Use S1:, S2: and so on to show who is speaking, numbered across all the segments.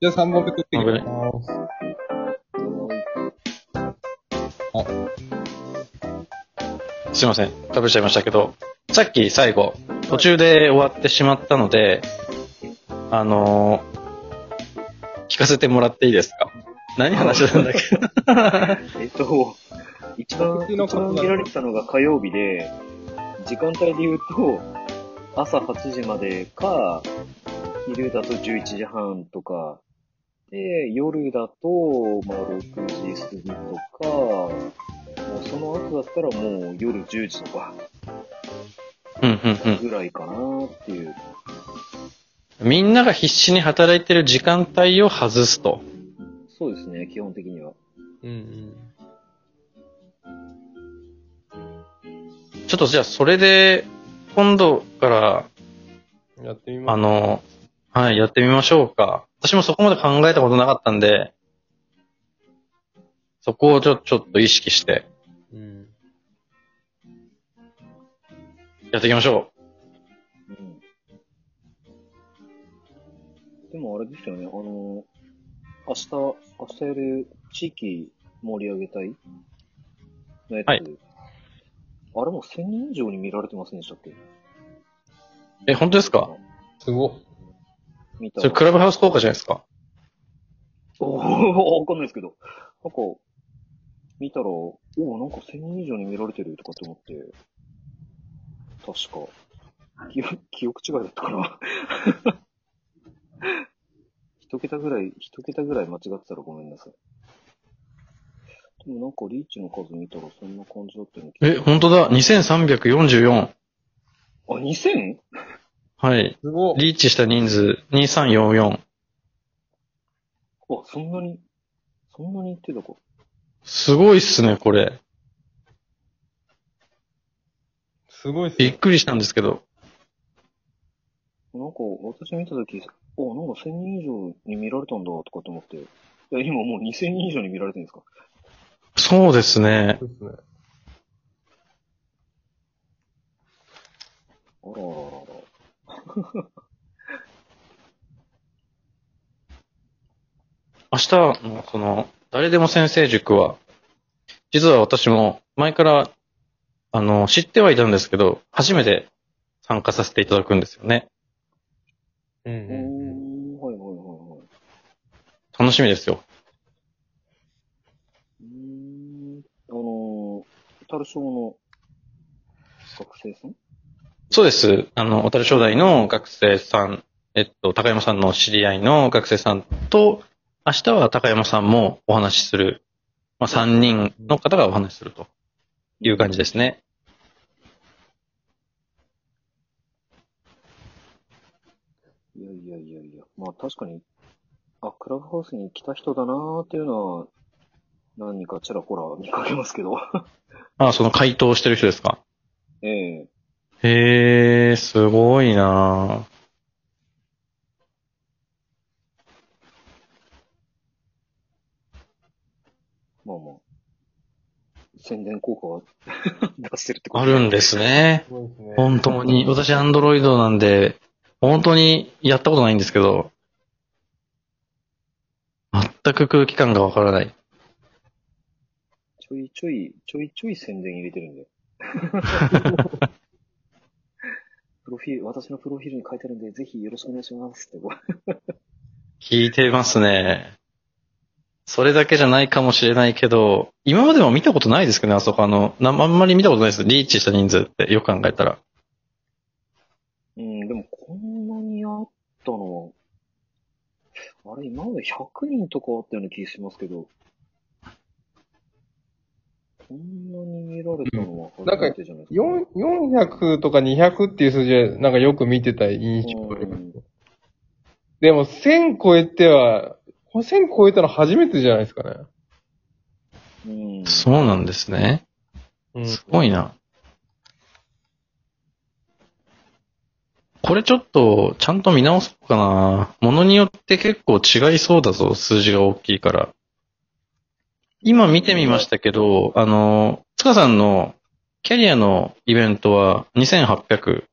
S1: じゃあ3本目食ってきます。
S2: すいません。食べちゃいましたけど、さっき最後、途中で終わってしまったので、あのー聞かせてもらっていいですか？何話してたんだっけ？
S3: えっと、一番、一番見られてたのが火曜日で、時間帯で言うと、朝8時までか、昼だと11時半とか、で、夜だと、まあ、6時過ぎとか、もうその後だったらもう夜10時とか
S2: うんうんうん。
S3: ぐらいかなっていう。
S2: みんなが必死に働いてる時間帯を外すと。
S3: そうですね、基本的には。
S1: うんうん。
S2: ちょっとじゃあそれで、今度から、
S1: やってみます。
S2: あの、はい、やってみましょうか。私もそこまで考えたことなかったんで、そこをちょ、ちょっと意識して
S1: うん。
S2: やっていきましょ
S3: うん。でもあれですよね、あの、明日、明日やる地域盛り上げ隊のやつ、
S2: はい
S3: あれも1000人以上に見られてませんでしたっけ？
S2: う。え、本当ですか？
S1: すごっ。
S3: 見た
S2: それクラブハウス効果じゃないですか？
S3: おーわかんないですけど。なんか、見たら、おおなんか1000人以上に見られてるとかって思って、確か、記憶記憶違いだったかな。一桁ぐらい、一桁ぐらい間違ってたらごめんなさい。でもなんかリーチの数見たらそんな感じだったよね。
S2: え、本当だ !2344。
S3: あ、2000?
S2: はい。
S1: すごっ。
S2: リーチした人数、2344。
S3: あ、そんなに、そんなに言ってたか。
S2: すごいっすね、これ。
S1: すごいっすね。
S2: びっくりしたんですけど。
S3: なんか、私見たとき、あ、なんか1000人以上に見られたんだとかと思って、いや、今もう2000人以上に見られてるんですか
S2: そうですね。
S1: そうですね。
S3: あらあらあらあら。
S2: 明日の、その、誰でも先生塾は、実は私も前から、あの、知ってはいたんですけど、初めて参加させていただくんですよね。
S1: うん
S3: うー
S1: うん。
S3: ん、はいはいはいはい。
S2: 楽しみですよ。
S3: うーん、あのー、タルショーの学生さん？
S2: そうです。あの、小樽商大の学生さん、えっと、高山さんの知り合いの学生さんと、明日は高山さんもお話しする、まあ、3人の方がお話しするという感じですね。
S3: いやいやいやいや、まあ確かに、あ、クラブハウスに来た人だなーっていうのは、何人かちらほら見かけますけど。
S2: あ、その回答してる人ですか？
S3: ええ
S2: へえ、すごいなぁ
S3: まあまあ、宣伝効果は 出してるってこと
S2: あるんですね。
S1: すごいですね。
S2: 本当に。私、アンドロイドなんで、本当にやったことないんですけど、全く空気感がわからない。
S3: ちょいちょい、ちょいちょい宣伝入れてるんで。プロフィール、私のプロフィールに書いてあるんで、ぜひよろしくお願いしますって。
S2: 聞いてますね。それだけじゃないかもしれないけど、今までも見たことないですけどね、あそこあの、なあんまり見たことないです。リーチした人数ってよく考えたら。
S3: うん、でもこんなにあったのは、あれ、今まで100人とかあったような気がしますけど、こんなに見られたのは初めてじゃないですか。
S1: 4 400とか200っていう数字はなんかよく見てた印象があります
S3: うん。
S1: でも1000超えては、この1000超えたの初めてじゃないですかね。
S3: うん。
S2: そうなんですね。
S1: うん
S2: すごいな。これちょっと、ちゃんと見直そうかな。ものによって結構違いそうだぞ、数字が大きいから。今見てみましたけど、あの、塚さんのキャリアのイベントは2800。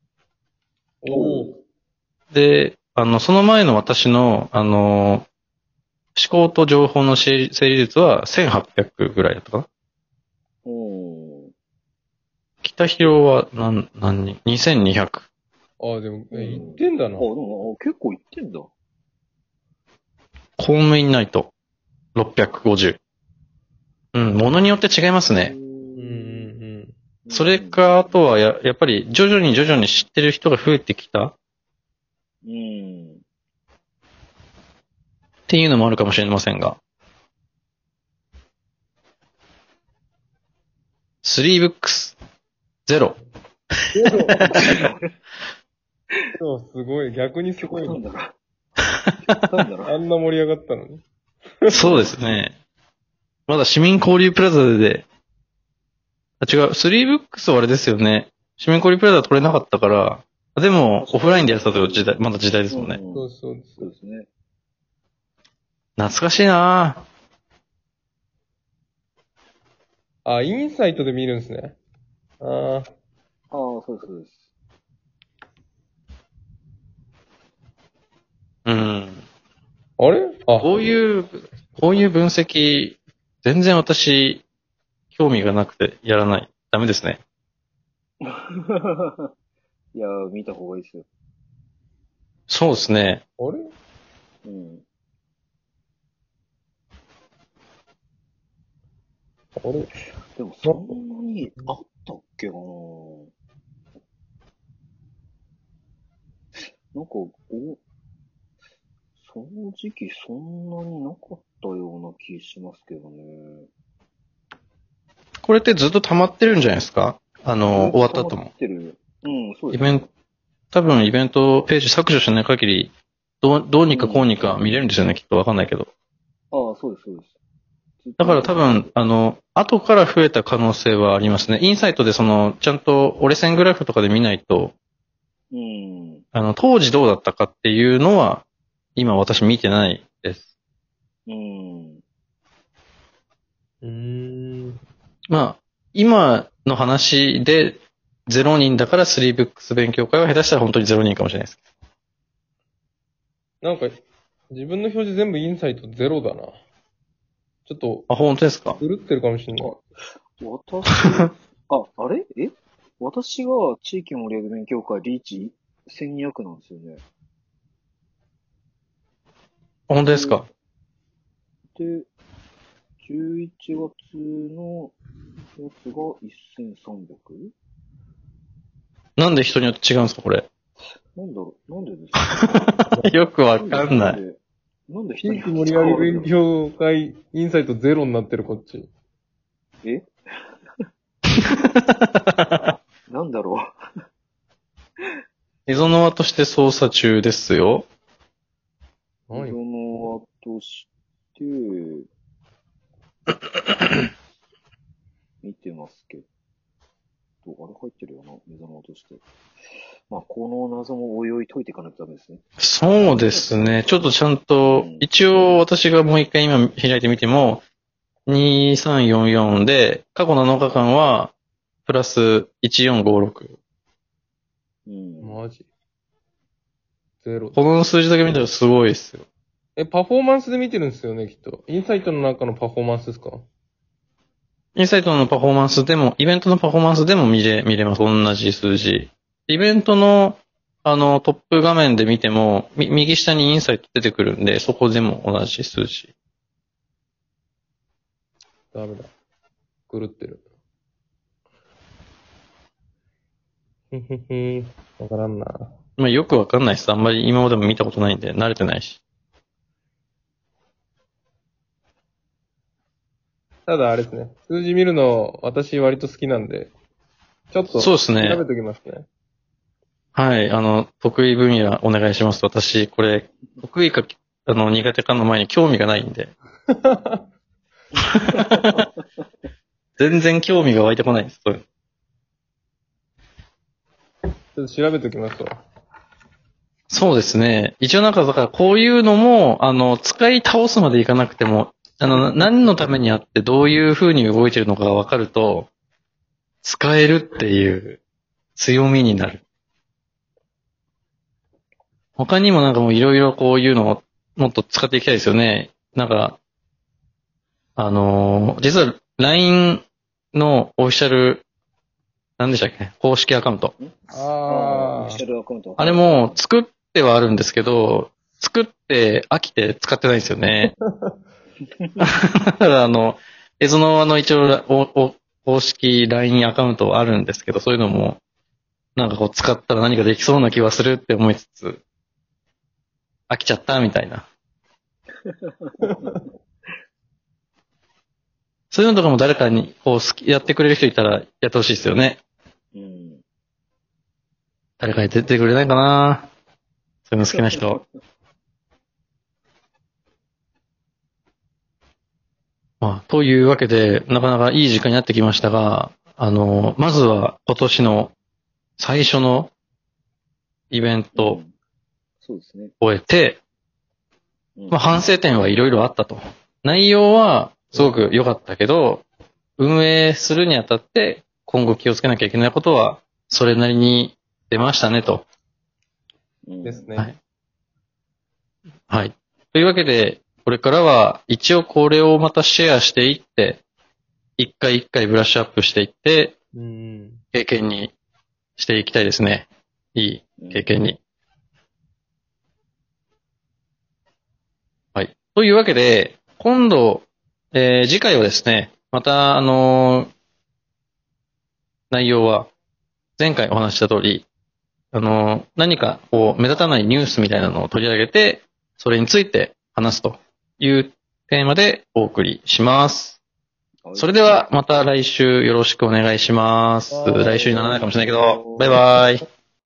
S1: おー
S2: で、あの、その前の私の、あの、考と情報の整理率は1800ぐらいだったかな。
S3: うん。
S2: 北広は何、何人 ?2200。
S1: ああ、でも、え言ってんだ
S3: あ、
S1: な
S3: で。も、あ結構いってんだ。
S2: 公務員ナイト、650。うん、ものによって違いますね。
S1: うんうん
S2: それか、あとはや、やっぱり徐々に徐々に知ってる人が増えてきたっ
S3: うん。
S2: ていうのもあるかもしれませんが。3ブックス、ゼロ。
S1: そう、すごい。逆にすごい
S3: な。
S1: なん
S3: だ。
S1: あんな盛り上がったのに。
S2: そうですね。まだ市民交流プラザで、あ、違う、3ブックスはあれですよね。市民交流プラザ取れなかったから、でも、オフラインでやってた時代、まだ時代ですもんね。
S3: うん
S1: そうそうです。
S3: そうですね。
S2: 懐かしいなぁ。
S1: あ、インサイトで見るんですね。ああ、
S3: ああ、そうです、そうです。
S2: うん。
S1: あれ？あ、
S2: こういう、こういう分析、全然私、興味がなくてやらない。ダメですね。
S3: いやー、見た方がいいですよ。
S2: そうですね。
S1: あれ？
S3: うん。
S1: あれ？
S3: でも、そんなにあったっけかななんか、お、正直そんなになかったような気しますけどね。
S2: これってずっと溜まってるんじゃないですか？あの、終わった後も
S3: 溜まっ。てる。うん、そうです。
S2: イベント、多分イベントページ削除しない限り、どう、どうにかこうにか見れるんですよね、きっとわかんないけど。
S3: ああ、そうです、そうです。
S2: だから多分、あの、後から増えた可能性はありますね。インサイトでその、ちゃんと折れ線グラフとかで見ないと、
S3: うん。
S2: あの、当時どうだったかっていうのは、今私見てないです。
S3: うん。
S1: うーん。
S2: まあ、今の話で0人だから3ブックス勉強会は下手したら本当に0人かもしれないです。
S1: なんか、自分の表示全部インサイトゼロだな。ちょっと、
S2: あ、本当ですか？
S1: 狂ってるかもしれない。
S3: 私、あ、あれ？え？私が地域盛り上げ勉強会リーチ？1200なんですよね。
S2: あ本当ですか？
S3: で、11月のやつが 1300?
S2: なんで人によって違うんですか、これ？
S3: なんだろう？なんでですか？
S2: よくわかんない。
S3: い。なんで
S1: 地
S3: 人に
S1: 域盛り上げ勉強会、インサイトゼロになってるこっち。
S3: え？なんだろ
S2: 溝の輪として操作中ですよ。
S3: う
S1: 何？
S3: として、見てますけど、あれ入ってるよな、目玉として。まあ、この謎もおいおい解いていかないとダメですね。
S2: そうですね。ちょっとちゃんと、一応私がもう一回今開いてみても、2344で、過去7日間は、プラス1456。
S3: うん。
S1: マジ？ゼロ。
S2: この数字だけ見たらすごいですよ。
S1: え、パフォーマンスで見てるんですよね、きっと。インサイトの中のパフォーマンスですか？
S2: インサイトのパフォーマンスでも、イベントのパフォーマンスでも見れ、見れます。同じ数字。イベントの、あの、トップ画面で見ても、み右下にインサイト出てくるんで、そこでも同じ数字。
S1: ダメだ。狂ってる。ふふふわからんな。
S2: まあ、よくわかんないです。あんまり今までも見たことないんで、慣れてないし。
S1: ただあれですね。数字見るの、私割と好きなんで、ちょっと、
S2: そうですね
S1: 調べときますね。
S2: はい、あの、得意分野お願いします。私、これ、得意か、あの、苦手かの前に興味がないんで。全然興味が湧いてこないです。そういうの
S1: ちょっと調べときますわ。
S2: そうですね。一応なんか、だからこういうのも、あの、使い倒すまでいかなくても、あの、何のためにあってどういう風に動いてるのかがわかると、使えるっていう強みになる。他にもなんかもういろいろこういうのをもっと使っていきたいですよね。なんか、あのー実は LINE のオフィシャル、なんでしたっけ？公式アカウント。
S3: あ
S1: あ
S3: オ
S1: あ
S3: フィシャルアカウント。
S2: あれも作ってはあるんですけど、作って飽きて使ってないんですよね。だからあの、エゾノワの一応おお公式 LINE アカウントはあるんですけど、そういうのも、なんかこう使ったら何かできそうな気はするって思いつつ、飽きちゃったみたいな。そういうのとかも誰かにこう好き、やってくれる人いたらやってほしいですよね。
S3: うん。
S2: 誰かに出てくれないかなそういうの好きな人。まあ、というわけで、なかなかいい時間になってきましたが、あの、まずは今年の最初のイベント
S3: うんそうですね。
S2: を終えて、
S3: うん
S2: まあ、反省点はいろいろあったと。内容はすごく良かったけど、運営するにあたって今後気をつけなきゃいけないことはそれなりに出ましたねと。
S3: うん
S1: ですね。
S2: はいはい。というわけで、これからは一応これをまたシェアしていって、一回一回ブラッシュアップしていって、
S1: うん。
S2: 経験にしていきたいですね。いい経験に。はい。というわけで、今度、えー次回はですね、また、あのー内容は、前回お話しした通り、あのー何か、こう、目立たないニュースみたいなのを取り上げて、それについて話すというテーマでお送りします。
S3: はい
S2: それでは、また来週よろしくお願いします。
S1: はい
S2: 来週にならないかもしれないけど、バイバイ。